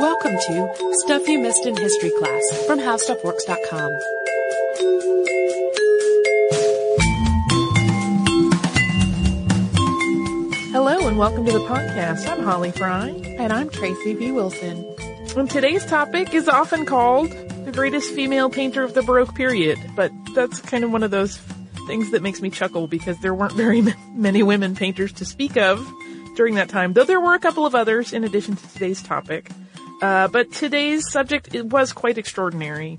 Welcome to Stuff You Missed in History Class from HowStuffWorks.com. Hello and welcome to the podcast. I'm Holly Fry. And I'm Tracy B. Wilson. And today's topic is often called the greatest female painter of the Baroque period, but that's kind of one of those things that makes me chuckle because there weren't very many women painters to speak of during that time, though there were a couple of others in addition to today's topic. Uh, but today's subject it was quite extraordinary.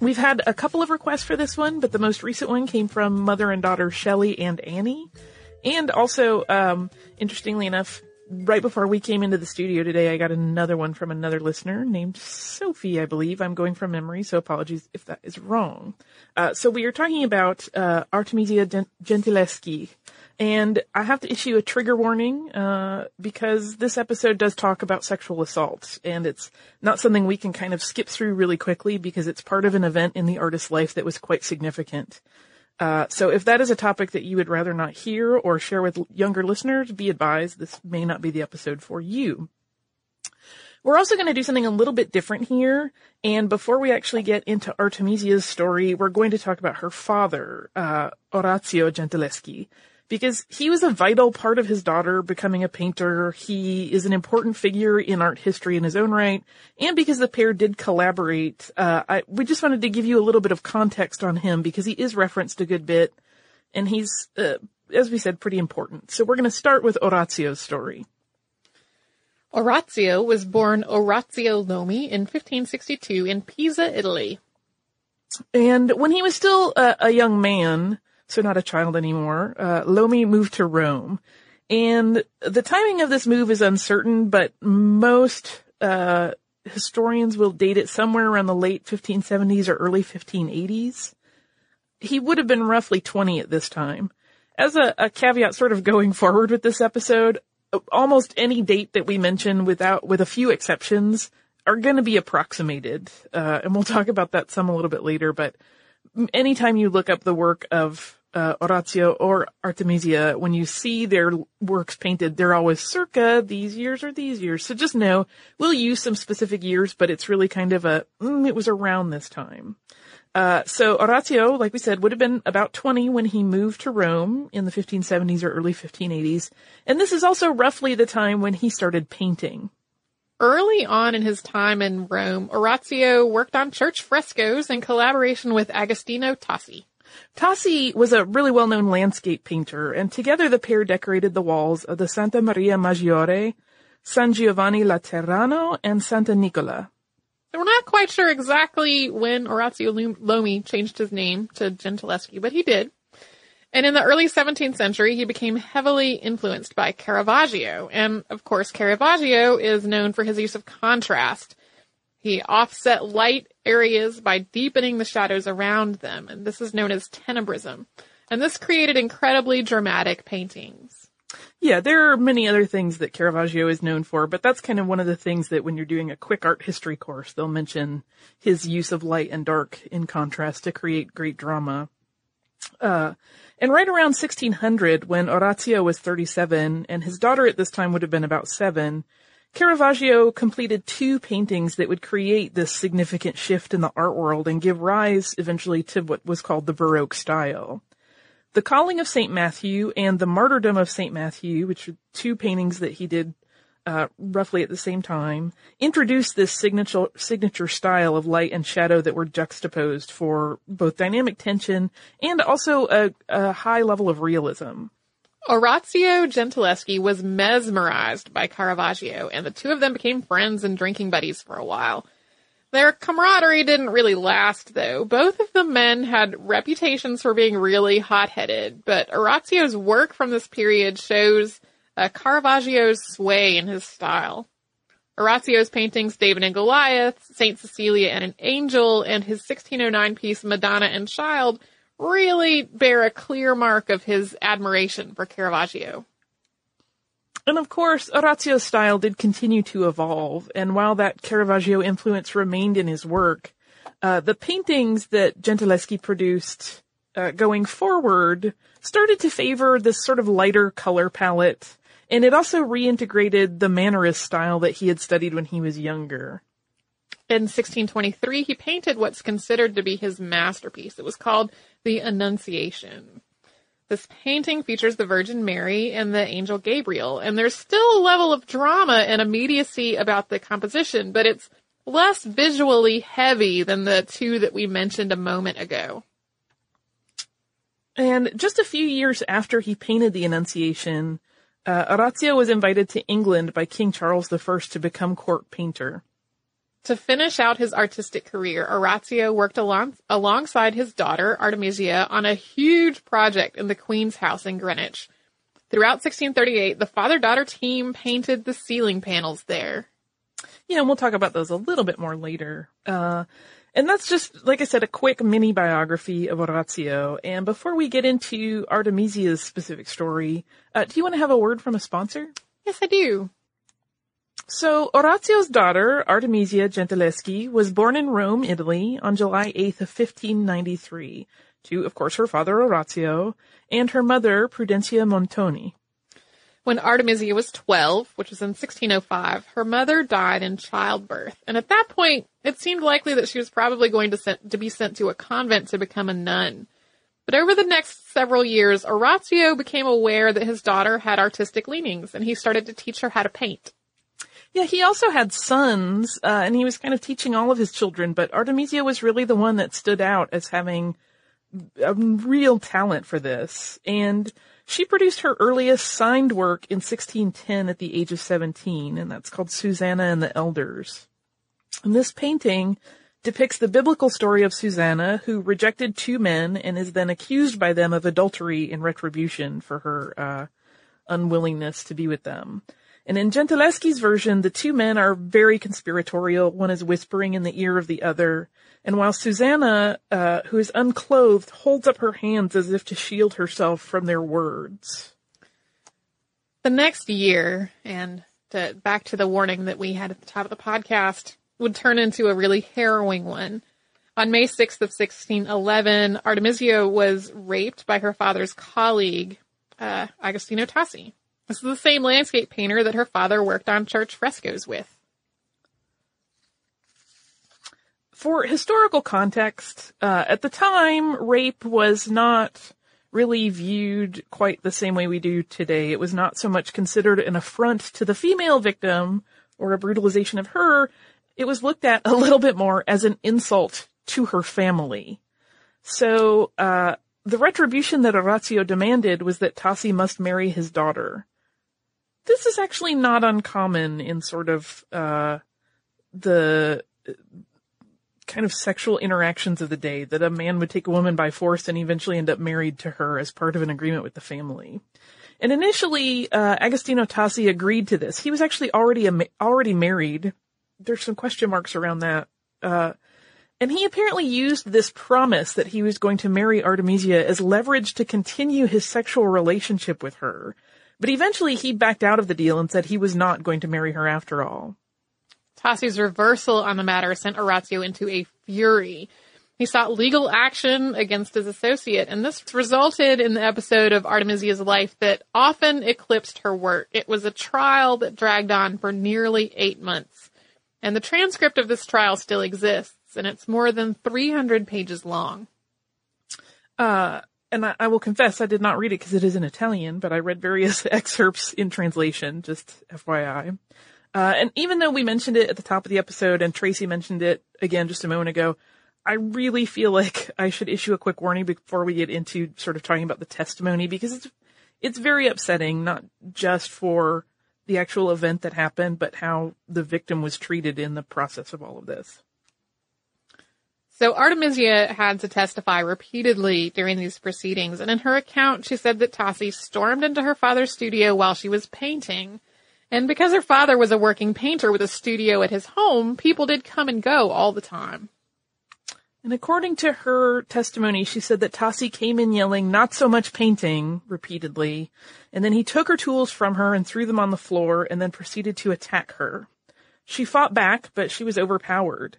We've had a couple of requests for this one, but the most recent one came from mother and daughter Shelley and Annie. And also, um, interestingly enough, right before we came into the studio today, I got another one from another listener named Sophie, I believe. I'm going from memory, so apologies if that is wrong. Uh, so we are talking about uh, Artemisia Gentileschi, and I have to issue a trigger warning, uh, because this episode does talk about sexual assault, and it's not something we can kind of skip through really quickly because it's part of an event in the artist's life that was quite significant. Uh, so if that is a topic that you would rather not hear or share with younger listeners, be advised this may not be the episode for you. We're also going to do something a little bit different here. And before we actually get into Artemisia's story, we're going to talk about her father, uh, Orazio Gentileschi because he was a vital part of his daughter becoming a painter. He is an important figure in art history in his own right. And because the pair did collaborate, uh, I, we just wanted to give you a little bit of context on him because he is referenced a good bit and he's, uh, as we said, pretty important. So we're going to start with Orazio's story. Orazio was born Orazio Lomi in 1562 in Pisa, Italy. And when he was still a, a young man, so not a child anymore, uh, Lomi moved to Rome. And the timing of this move is uncertain, but most, uh, historians will date it somewhere around the late 1570s or early 1580s. He would have been roughly 20 at this time. As a, a caveat sort of going forward with this episode, almost any date that we mention without, with a few exceptions are going to be approximated. Uh, and we'll talk about that some a little bit later, but anytime you look up the work of uh, Orazio or Artemisia, when you see their works painted, they're always circa these years or these years. So just know we'll use some specific years, but it's really kind of a, mm, it was around this time. Uh, so Orazio, like we said, would have been about 20 when he moved to Rome in the 1570s or early 1580s. And this is also roughly the time when he started painting. Early on in his time in Rome, Orazio worked on church frescoes in collaboration with Agostino Tassi. Tassi was a really well-known landscape painter, and together the pair decorated the walls of the Santa Maria Maggiore, San Giovanni Laterano, and Santa Nicola. we're not quite sure exactly when Orazio Lomi changed his name to Gentileschi, but he did. And in the early 17th century, he became heavily influenced by Caravaggio. And of course, Caravaggio is known for his use of contrast. He offset light areas by deepening the shadows around them, and this is known as tenebrism. And this created incredibly dramatic paintings. Yeah, there are many other things that Caravaggio is known for, but that's kind of one of the things that when you're doing a quick art history course, they'll mention his use of light and dark in contrast to create great drama. Uh, and right around 1600, when Orazio was 37 and his daughter at this time would have been about seven, Caravaggio completed two paintings that would create this significant shift in the art world and give rise eventually to what was called the Baroque style. The Calling of St. Matthew and The Martyrdom of St. Matthew, which are two paintings that he did uh, roughly at the same time, introduced this signature signature style of light and shadow that were juxtaposed for both dynamic tension and also a, a high level of realism. Orazio Gentileschi was mesmerized by Caravaggio, and the two of them became friends and drinking buddies for a while. Their camaraderie didn't really last, though. Both of the men had reputations for being really hot-headed, but Orazio's work from this period shows uh, Caravaggio's sway in his style. Orazio's paintings David and Goliath, Saint Cecilia and an Angel, and his 1609 piece Madonna and Child really bear a clear mark of his admiration for Caravaggio. And of course, Orazio's style did continue to evolve, and while that Caravaggio influence remained in his work, uh, the paintings that Gentileschi produced uh, going forward started to favor this sort of lighter color palette And it also reintegrated the Mannerist style that he had studied when he was younger. In 1623, he painted what's considered to be his masterpiece. It was called The Annunciation. This painting features the Virgin Mary and the angel Gabriel, and there's still a level of drama and immediacy about the composition, but it's less visually heavy than the two that we mentioned a moment ago. And just a few years after he painted the Annunciation, uh, Orazio was invited to England by King Charles I to become court painter. To finish out his artistic career, Orazio worked along, alongside his daughter, Artemisia, on a huge project in the Queen's house in Greenwich. Throughout 1638, the father-daughter team painted the ceiling panels there. Yeah, and we'll talk about those a little bit more later. Uh, and that's just, like I said, a quick mini biography of Orazio. And before we get into Artemisia's specific story, uh, do you want to have a word from a sponsor? Yes, I do. So Orazio's daughter, Artemisia Gentileschi, was born in Rome, Italy on July 8th of 1593 to, of course, her father Orazio and her mother Prudencia Montoni. When Artemisia was 12, which was in 1605, her mother died in childbirth. And at that point, it seemed likely that she was probably going to, sent, to be sent to a convent to become a nun. But over the next several years, Orazio became aware that his daughter had artistic leanings, and he started to teach her how to paint. Yeah, he also had sons, uh, and he was kind of teaching all of his children, but Artemisia was really the one that stood out as having a real talent for this. And she produced her earliest signed work in 1610 at the age of 17, and that's called Susanna and the Elders. And this painting depicts the biblical story of Susanna, who rejected two men and is then accused by them of adultery in retribution for her uh, unwillingness to be with them. And in Gentileschi's version, the two men are very conspiratorial. One is whispering in the ear of the other. And while Susanna, uh, who is unclothed, holds up her hands as if to shield herself from their words. The next year, and to, back to the warning that we had at the top of the podcast, would turn into a really harrowing one. On May 6th of 1611, Artemisia was raped by her father's colleague, uh, Agostino Tassi. This is the same landscape painter that her father worked on church frescoes with. For historical context, uh, at the time, rape was not really viewed quite the same way we do today. It was not so much considered an affront to the female victim or a brutalization of her. It was looked at a little bit more as an insult to her family. So, uh, the retribution that Orazio demanded was that Tassi must marry his daughter this is actually not uncommon in sort of uh, the kind of sexual interactions of the day that a man would take a woman by force and eventually end up married to her as part of an agreement with the family. And initially, uh, Agostino Tassi agreed to this. He was actually already a, already married. There's some question marks around that. Uh, and he apparently used this promise that he was going to marry Artemisia as leverage to continue his sexual relationship with her. But eventually he backed out of the deal and said he was not going to marry her after all. Tassi's reversal on the matter sent Orazio into a fury. He sought legal action against his associate, and this resulted in the episode of Artemisia's life that often eclipsed her work. It was a trial that dragged on for nearly eight months. And the transcript of this trial still exists, and it's more than 300 pages long. Uh, and I, I, will confess I did not read it because it is in Italian, but I read various excerpts in translation, just FYI. Uh, and even though we mentioned it at the top of the episode and Tracy mentioned it again just a moment ago, I really feel like I should issue a quick warning before we get into sort of talking about the testimony because it's, it's very upsetting, not just for the actual event that happened, but how the victim was treated in the process of all of this. So Artemisia had to testify repeatedly during these proceedings, and in her account, she said that Tassi stormed into her father's studio while she was painting. And because her father was a working painter with a studio at his home, people did come and go all the time. And according to her testimony, she said that Tassi came in yelling, not so much painting, repeatedly, and then he took her tools from her and threw them on the floor and then proceeded to attack her. She fought back, but she was overpowered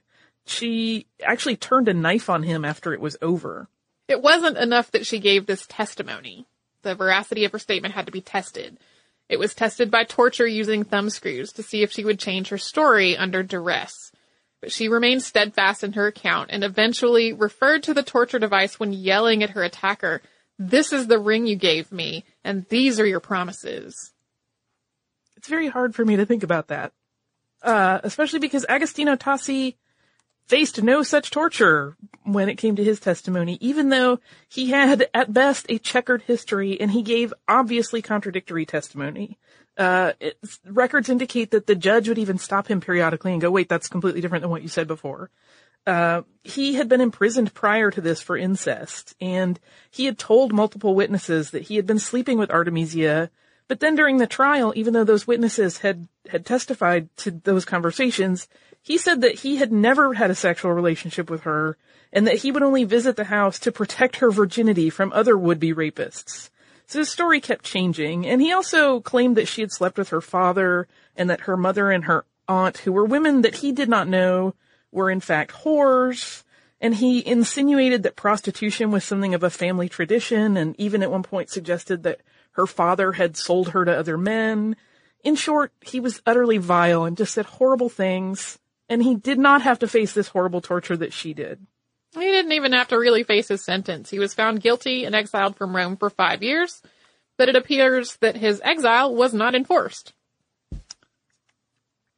she actually turned a knife on him after it was over. It wasn't enough that she gave this testimony. The veracity of her statement had to be tested. It was tested by torture using thumb screws to see if she would change her story under duress. But she remained steadfast in her account and eventually referred to the torture device when yelling at her attacker, this is the ring you gave me, and these are your promises. It's very hard for me to think about that. Uh, especially because Agostino Tassi faced no such torture when it came to his testimony, even though he had at best a checkered history and he gave obviously contradictory testimony. Uh, records indicate that the judge would even stop him periodically and go, wait, that's completely different than what you said before. Uh, he had been imprisoned prior to this for incest, and he had told multiple witnesses that he had been sleeping with Artemisia, but then during the trial, even though those witnesses had, had testified to those conversations, he said that he had never had a sexual relationship with her, and that he would only visit the house to protect her virginity from other would-be rapists. So his story kept changing, and he also claimed that she had slept with her father and that her mother and her aunt, who were women that he did not know, were in fact whores. And he insinuated that prostitution was something of a family tradition and even at one point suggested that her father had sold her to other men. In short, he was utterly vile and just said horrible things. And he did not have to face this horrible torture that she did. He didn't even have to really face his sentence. He was found guilty and exiled from Rome for five years, but it appears that his exile was not enforced.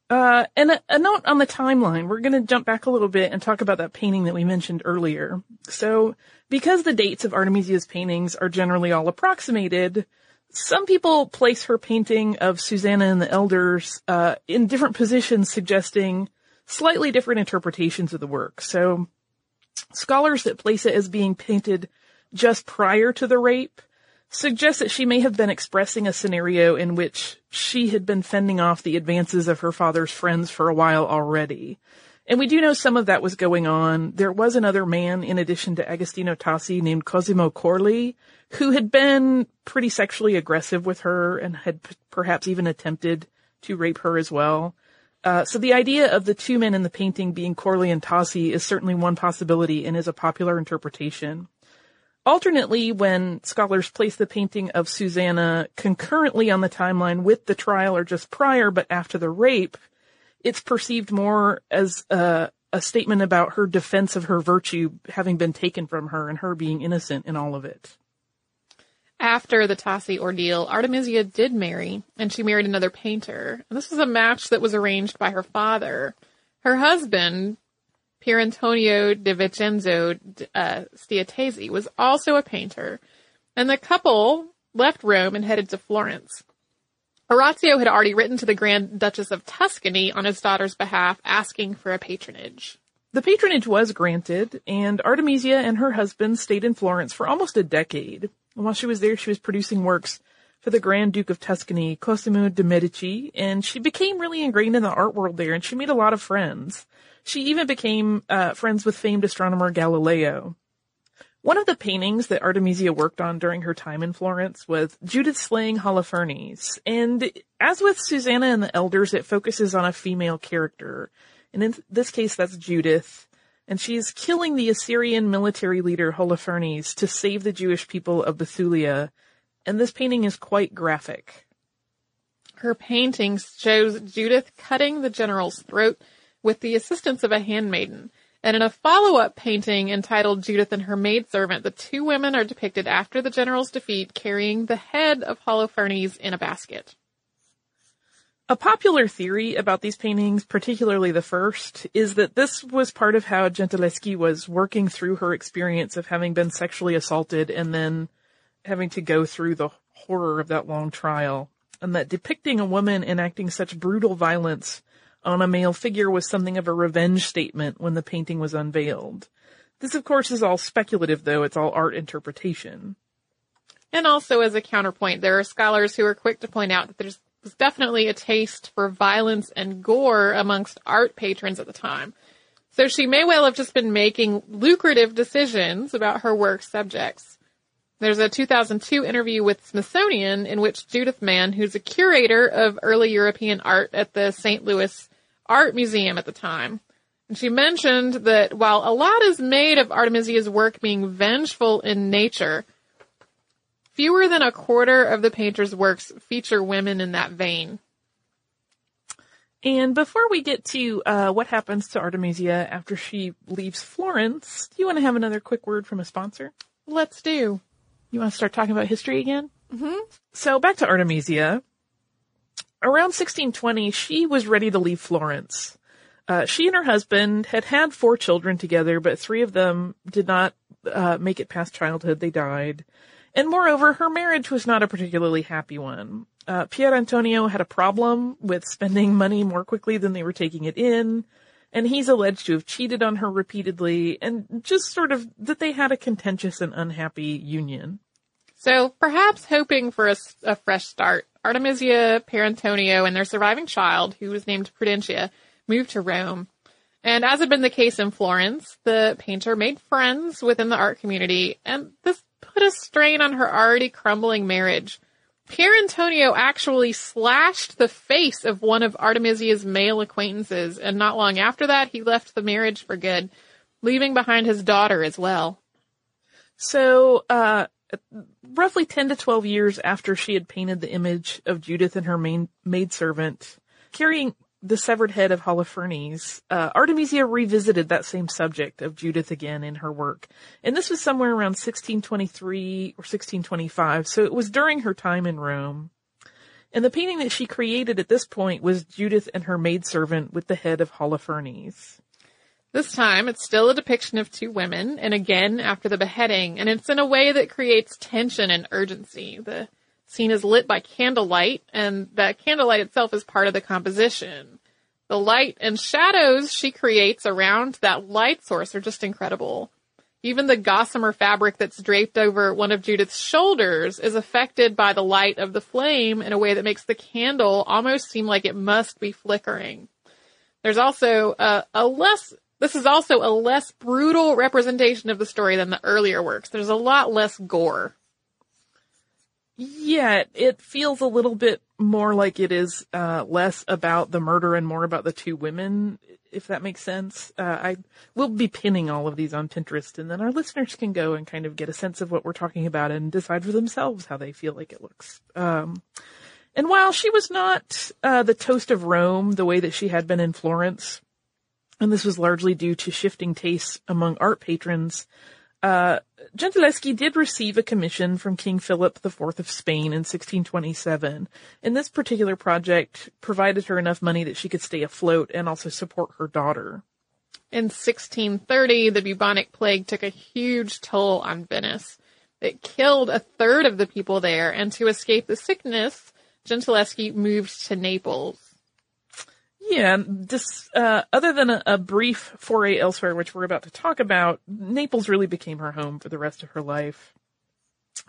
Uh, and a, a, note on the timeline, we're going to jump back a little bit and talk about that painting that we mentioned earlier. So, because the dates of Artemisia's paintings are generally all approximated, some people place her painting of Susanna and the Elders uh, in different positions, suggesting slightly different interpretations of the work. So, Scholars that place it as being painted just prior to the rape suggest that she may have been expressing a scenario in which she had been fending off the advances of her father's friends for a while already. And we do know some of that was going on. There was another man in addition to Agostino Tassi named Cosimo Quorli who had been pretty sexually aggressive with her and had p- perhaps even attempted to rape her as well. Uh, so the idea of the two men in the painting being Quorli and Tassi is certainly one possibility and is a popular interpretation. Alternately, when scholars place the painting of Susanna concurrently on the timeline with the trial or just prior but after the rape, it's perceived more as a, a statement about her defense of her virtue having been taken from her and her being innocent in all of it. After the Tassi ordeal, Artemisia did marry, and she married another painter. And this was a match that was arranged by her father. Her husband, Pier Antonio de Vincenzo uh, Stiattesi, was also a painter, and the couple left Rome and headed to Florence. Orazio had already written to the Grand Duchess of Tuscany on his daughter's behalf asking for a patronage. The patronage was granted, and Artemisia and her husband stayed in Florence for almost a decade. And while she was there, she was producing works for the Grand Duke of Tuscany, Cosimo de' Medici, and she became really ingrained in the art world there, and she made a lot of friends. She even became uh, friends with famed astronomer Galileo. One of the paintings that Artemisia worked on during her time in Florence was Judith slaying Holofernes, and as with Susanna and the Elders, it focuses on a female character. And in this case, that's Judith and she is killing the Assyrian military leader Holofernes to save the Jewish people of Bethulia, and this painting is quite graphic. Her painting shows Judith cutting the general's throat with the assistance of a handmaiden. And in a follow-up painting entitled Judith and Her Maidservant, the two women are depicted after the general's defeat carrying the head of Holofernes in a basket. A popular theory about these paintings, particularly the first, is that this was part of how Gentileschi was working through her experience of having been sexually assaulted and then having to go through the horror of that long trial, and that depicting a woman enacting such brutal violence on a male figure was something of a revenge statement when the painting was unveiled. This of course is all speculative though, it's all art interpretation. And also as a counterpoint, there are scholars who are quick to point out that there's was definitely a taste for violence and gore amongst art patrons at the time. So she may well have just been making lucrative decisions about her work subjects. There's a 2002 interview with Smithsonian in which Judith Mann, who's a curator of early European art at the St. Louis Art Museum at the time, and she mentioned that while a lot is made of Artemisia's work being vengeful in nature, fewer than a quarter of the painter's works feature women in that vein. And before we get to uh, what happens to Artemisia after she leaves Florence, do you want to have another quick word from a sponsor? Let's do. You want to start talking about history again? Mm-hmm. So back to Artemisia. Around 1620, she was ready to leave Florence. Uh, she and her husband had had four children together, but three of them did not uh, make it past childhood. They died. And moreover, her marriage was not a particularly happy one. Uh, Pier Antonio had a problem with spending money more quickly than they were taking it in, and he's alleged to have cheated on her repeatedly, and just sort of that they had a contentious and unhappy union. So perhaps hoping for a, a fresh start, Artemisia, Pier Antonio, and their surviving child, who was named Prudentia, moved to Rome. And as had been the case in Florence, the painter made friends within the art community, and this put a strain on her already crumbling marriage. Pier Antonio actually slashed the face of one of Artemisia's male acquaintances, and not long after that, he left the marriage for good, leaving behind his daughter as well. So, uh, roughly 10 to 12 years after she had painted the image of Judith and her main maidservant, carrying the severed head of Holofernes, uh, Artemisia revisited that same subject of Judith again in her work. And this was somewhere around 1623 or 1625, so it was during her time in Rome. And the painting that she created at this point was Judith and her maidservant with the head of Holofernes. This time, it's still a depiction of two women, and again after the beheading, and it's in a way that creates tension and urgency. The scene is lit by candlelight, and that candlelight itself is part of the composition. The light and shadows she creates around that light source are just incredible. Even the gossamer fabric that's draped over one of Judith's shoulders is affected by the light of the flame in a way that makes the candle almost seem like it must be flickering. There's also a, a less, this is also a less brutal representation of the story than the earlier works. There's a lot less gore. Yeah, it feels a little bit more like it is uh, less about the murder and more about the two women, if that makes sense. Uh, I will be pinning all of these on Pinterest, and then our listeners can go and kind of get a sense of what we're talking about and decide for themselves how they feel like it looks. Um, and while she was not uh, the toast of Rome the way that she had been in Florence, and this was largely due to shifting tastes among art patrons, uh, Gentileschi did receive a commission from King Philip IV of Spain in 1627, and this particular project provided her enough money that she could stay afloat and also support her daughter. In 1630, the bubonic plague took a huge toll on Venice. It killed a third of the people there, and to escape the sickness, Gentileschi moved to Naples. Yeah, this, uh, other than a, a, brief foray elsewhere, which we're about to talk about, Naples really became her home for the rest of her life.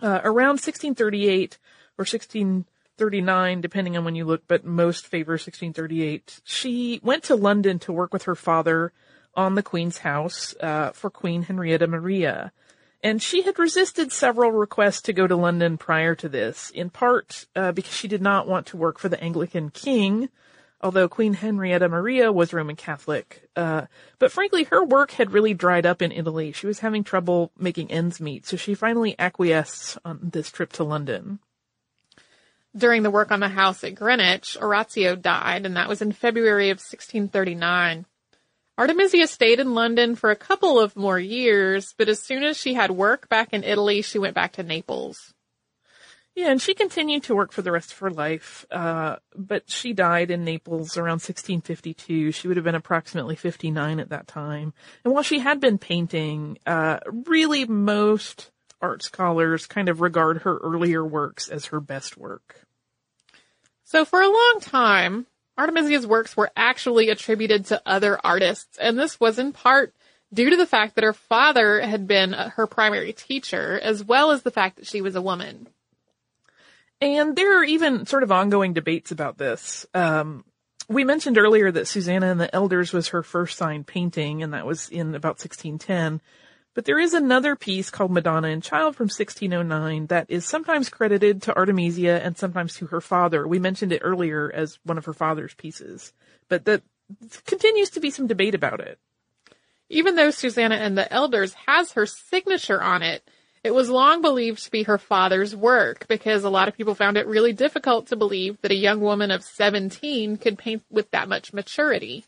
Uh, around 1638 or 1639, depending on when you look, but most favor 1638, she went to London to work with her father on the Queen's house, uh, for Queen Henrietta Maria. And she had resisted several requests to go to London prior to this, in part, uh, because she did not want to work for the Anglican king, although Queen Henrietta Maria was Roman Catholic. Uh, but frankly, her work had really dried up in Italy. She was having trouble making ends meet, so she finally acquiesced on this trip to London. During the work on the house at Greenwich, Orazio died, and that was in February of 1639. Artemisia stayed in London for a couple of more years, but as soon as she had work back in Italy, she went back to Naples. Yeah, and she continued to work for the rest of her life, uh, but she died in Naples around 1652. She would have been approximately 59 at that time. And while she had been painting, uh, really most art scholars kind of regard her earlier works as her best work. So for a long time, Artemisia's works were actually attributed to other artists, and this was in part due to the fact that her father had been her primary teacher, as well as the fact that she was a woman. And there are even sort of ongoing debates about this. Um, we mentioned earlier that Susanna and the Elders was her first signed painting, and that was in about 1610. But there is another piece called Madonna and Child from 1609 that is sometimes credited to Artemisia and sometimes to her father. We mentioned it earlier as one of her father's pieces, but that continues to be some debate about it. Even though Susanna and the Elders has her signature on it, It was long believed to be her father's work because a lot of people found it really difficult to believe that a young woman of 17 could paint with that much maturity.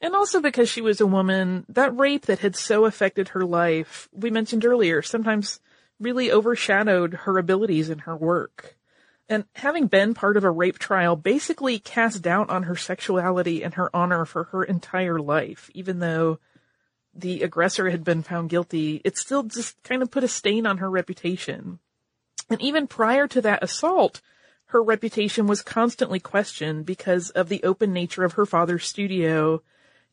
And also because she was a woman, that rape that had so affected her life, we mentioned earlier, sometimes really overshadowed her abilities in her work. And having been part of a rape trial basically cast doubt on her sexuality and her honor for her entire life, even though the aggressor had been found guilty, it still just kind of put a stain on her reputation. And even prior to that assault, her reputation was constantly questioned because of the open nature of her father's studio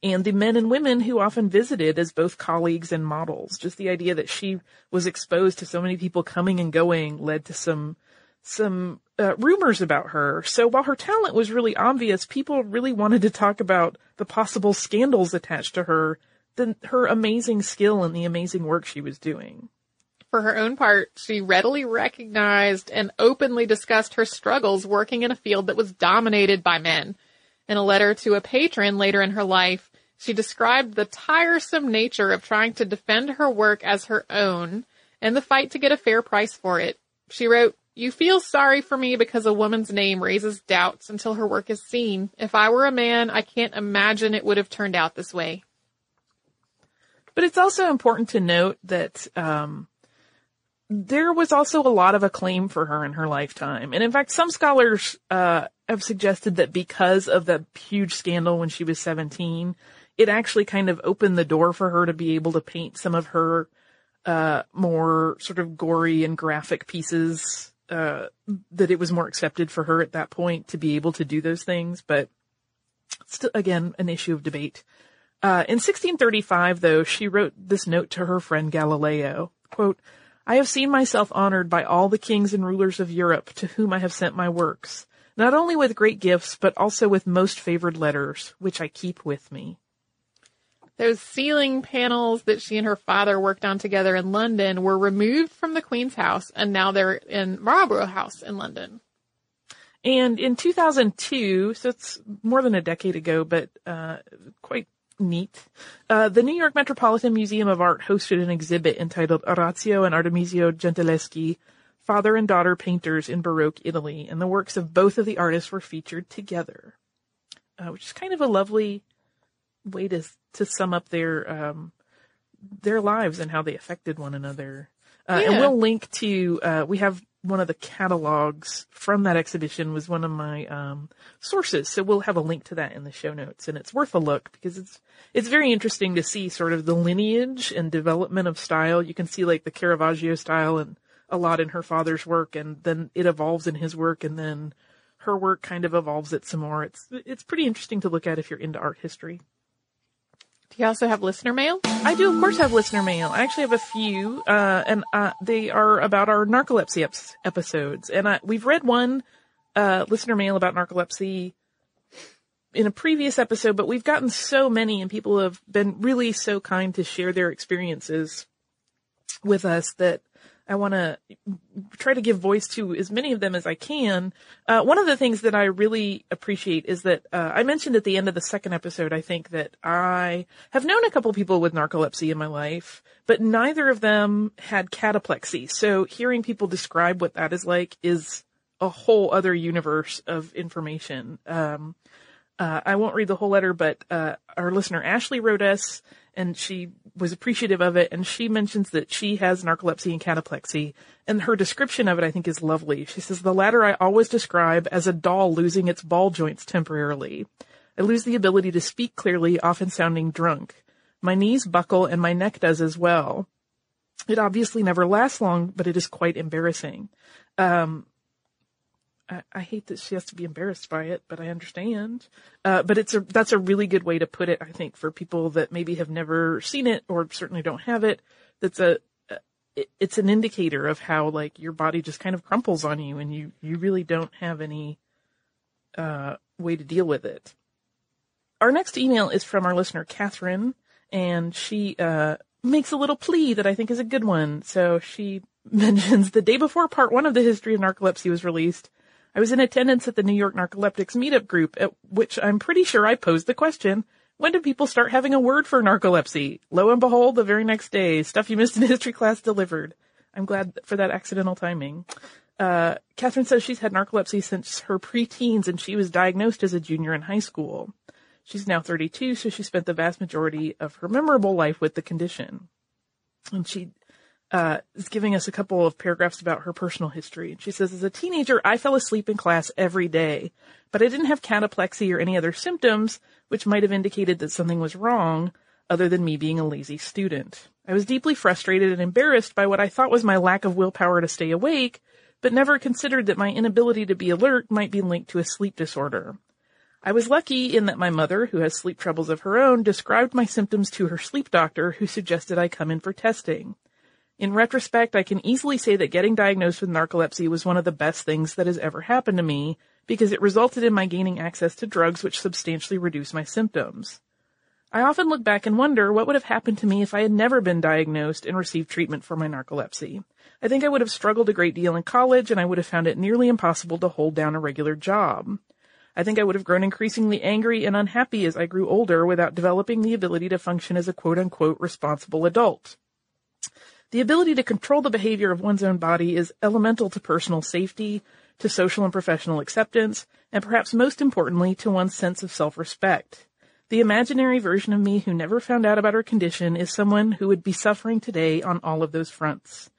and the men and women who often visited as both colleagues and models. Just the idea that she was exposed to so many people coming and going led to some some uh, rumors about her. So while her talent was really obvious, people really wanted to talk about the possible scandals attached to her than her amazing skill and the amazing work she was doing. For her own part, she readily recognized and openly discussed her struggles working in a field that was dominated by men. In a letter to a patron later in her life, she described the tiresome nature of trying to defend her work as her own and the fight to get a fair price for it. She wrote, You feel sorry for me because a woman's name raises doubts until her work is seen. If I were a man, I can't imagine it would have turned out this way. But it's also important to note that um, there was also a lot of acclaim for her in her lifetime. And in fact, some scholars uh, have suggested that because of the huge scandal when she was 17, it actually kind of opened the door for her to be able to paint some of her uh, more sort of gory and graphic pieces. Uh, that it was more accepted for her at that point to be able to do those things, but still, again, an issue of debate. Uh, in 1635, though, she wrote this note to her friend Galileo, quote, I have seen myself honored by all the kings and rulers of Europe to whom I have sent my works, not only with great gifts, but also with most favored letters, which I keep with me. Those ceiling panels that she and her father worked on together in London were removed from the Queen's house and now they're in Marlborough House in London. And in 2002, so it's more than a decade ago, but uh, quite neat, uh, the New York Metropolitan Museum of Art hosted an exhibit entitled Orazio and Artemisia Gentileschi, Father and Daughter Painters in Baroque Italy, and the works of both of the artists were featured together, uh, which is kind of a lovely way to to sum up their um, their lives and how they affected one another. Uh, Yeah. And we'll link to uh, we have one of the catalogs from that exhibition was one of my um, sources, so we'll have a link to that in the show notes, and it's worth a look because it's it's very interesting to see sort of the lineage and development of style. You can see like the Caravaggio style and a lot in her father's work, and then it evolves in his work, and then her work kind of evolves it some more. It's it's pretty interesting to look at if you're into art history. Do you also have listener mail? I do, of course, have listener mail. I actually have a few, uh, and uh, they are about our narcolepsy ep- episodes. And uh, we've read one uh, listener mail about narcolepsy in a previous episode, but we've gotten so many, and people have been really so kind to share their experiences with us that I want to try to give voice to as many of them as I can. Uh, one of the things that I really appreciate is that uh, I mentioned at the end of the second episode, I think that I have known a couple people with narcolepsy in my life, but neither of them had cataplexy. So hearing people describe what that is like is a whole other universe of information. Um, uh, I won't read the whole letter, but uh, our listener Ashley wrote us, and she was appreciative of it. And she mentions that she has narcolepsy and cataplexy, and her description of it I think is lovely. She says the latter I always describe as a doll losing its ball joints temporarily. I lose the ability to speak clearly, often sounding drunk. My knees buckle, and my neck does as well. It obviously never lasts long, but it is quite embarrassing. Um, I, I hate that she has to be embarrassed by it, but I understand. Uh, but it's a, that's a really good way to put it, I think, for people that maybe have never seen it or certainly don't have it. That's a, it's an indicator of how like your body just kind of crumples on you and you, you really don't have any, uh, way to deal with it. Our next email is from our listener, Catherine, and she, uh, makes a little plea that I think is a good one. So she mentions the day before part one of the history of narcolepsy was released, I was in attendance at the New York Narcoleptics meetup group at which I'm pretty sure I posed the question, When did people start having a word for narcolepsy? Lo and behold, the very next day, stuff you missed in history class delivered. I'm glad for that accidental timing. Uh, Catherine says she's had narcolepsy since her preteens and she was diagnosed as a junior in high school. She's now 32, so she spent the vast majority of her memorable life with the condition. And she uh, is giving us a couple of paragraphs about her personal history. She says, as a teenager, I fell asleep in class every day, but I didn't have cataplexy or any other symptoms, which might have indicated that something was wrong, other than me being a lazy student. I was deeply frustrated and embarrassed by what I thought was my lack of willpower to stay awake, but never considered that my inability to be alert might be linked to a sleep disorder. I was lucky in that my mother, who has sleep troubles of her own, described my symptoms to her sleep doctor, who suggested I come in for testing. In retrospect, I can easily say that getting diagnosed with narcolepsy was one of the best things that has ever happened to me because it resulted in my gaining access to drugs which substantially reduce my symptoms. I often look back and wonder what would have happened to me if I had never been diagnosed and received treatment for my narcolepsy. I think I would have struggled a great deal in college and I would have found it nearly impossible to hold down a regular job. I think I would have grown increasingly angry and unhappy as I grew older without developing the ability to function as a quote unquote responsible adult. The ability to control the behavior of one's own body is elemental to personal safety, to social and professional acceptance, and perhaps most importantly, to one's sense of self-respect. The imaginary version of me who never found out about her condition is someone who would be suffering today on all of those fronts.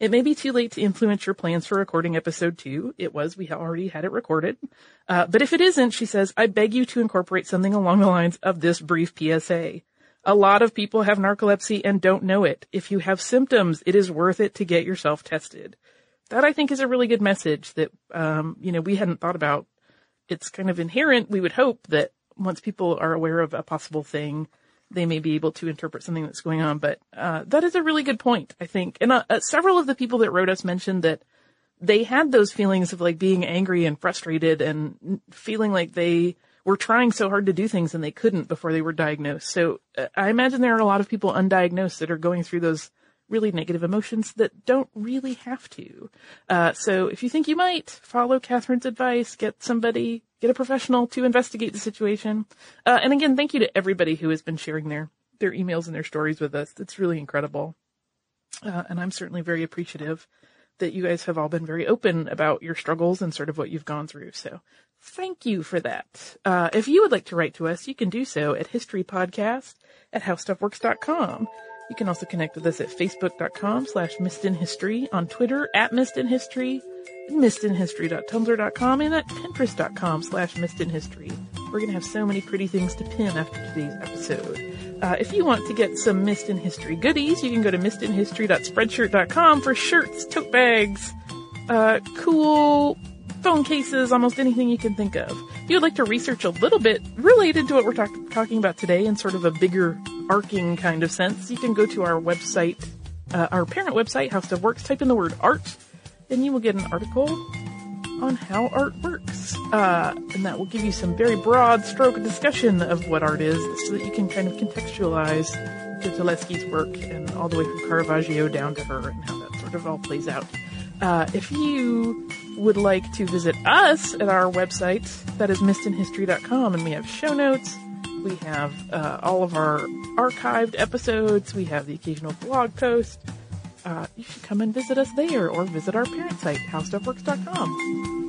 It may be too late to influence your plans for recording episode two. It was. We already had it recorded. Uh, but if it isn't, she says, I beg you to incorporate something along the lines of this brief PSA. A lot of people have narcolepsy and don't know it. If you have symptoms, it is worth it to get yourself tested. That I think is a really good message that, um, you know, we hadn't thought about. It's kind of inherent. We would hope that once people are aware of a possible thing, they may be able to interpret something that's going on. But, uh, that is a really good point, I think. And uh, uh, several of the people that wrote us mentioned that they had those feelings of like being angry and frustrated and feeling like they were trying so hard to do things and they couldn't before they were diagnosed. So uh, I imagine there are a lot of people undiagnosed that are going through those really negative emotions that don't really have to. Uh, so if you think you might, follow Catherine's advice, get somebody, get a professional to investigate the situation. Uh, and again, thank you to everybody who has been sharing their, their emails and their stories with us. It's really incredible. Uh, and I'm certainly very appreciative that you guys have all been very open about your struggles and sort of what you've gone through. So thank you for that. Uh, if you would like to write to us, you can do so at historypodcast at howstuffworks.com. You can also connect with us at facebook.com slash missedinhistory, on Twitter at missedinhistory, missedinhistory.tumblr.com, and at pinterest.com slash missedinhistory. We're going to have so many pretty things to pin after today's episode. Uh, if you want to get some Missed in History goodies, you can go to missedinhistory.spreadshirt.com for shirts, tote bags, uh, cool phone cases, almost anything you can think of. If you'd like to research a little bit related to what we're talk- talking about today in sort of a bigger arcing kind of sense, you can go to our website, uh, our parent website, How Stuff Works, type in the word art, and you will get an article on how art works. Uh, and that will give you some very broad stroke discussion of what art is so that you can kind of contextualize Gentileschi's work and all the way from Caravaggio down to her and how that sort of all plays out. Uh, if you would like to visit us at our website, that is missedinhistory.com, and we have show notes, we have uh, all of our archived episodes, we have the occasional blog post, uh, you should come and visit us there or visit our parent site, howstuffworks.com.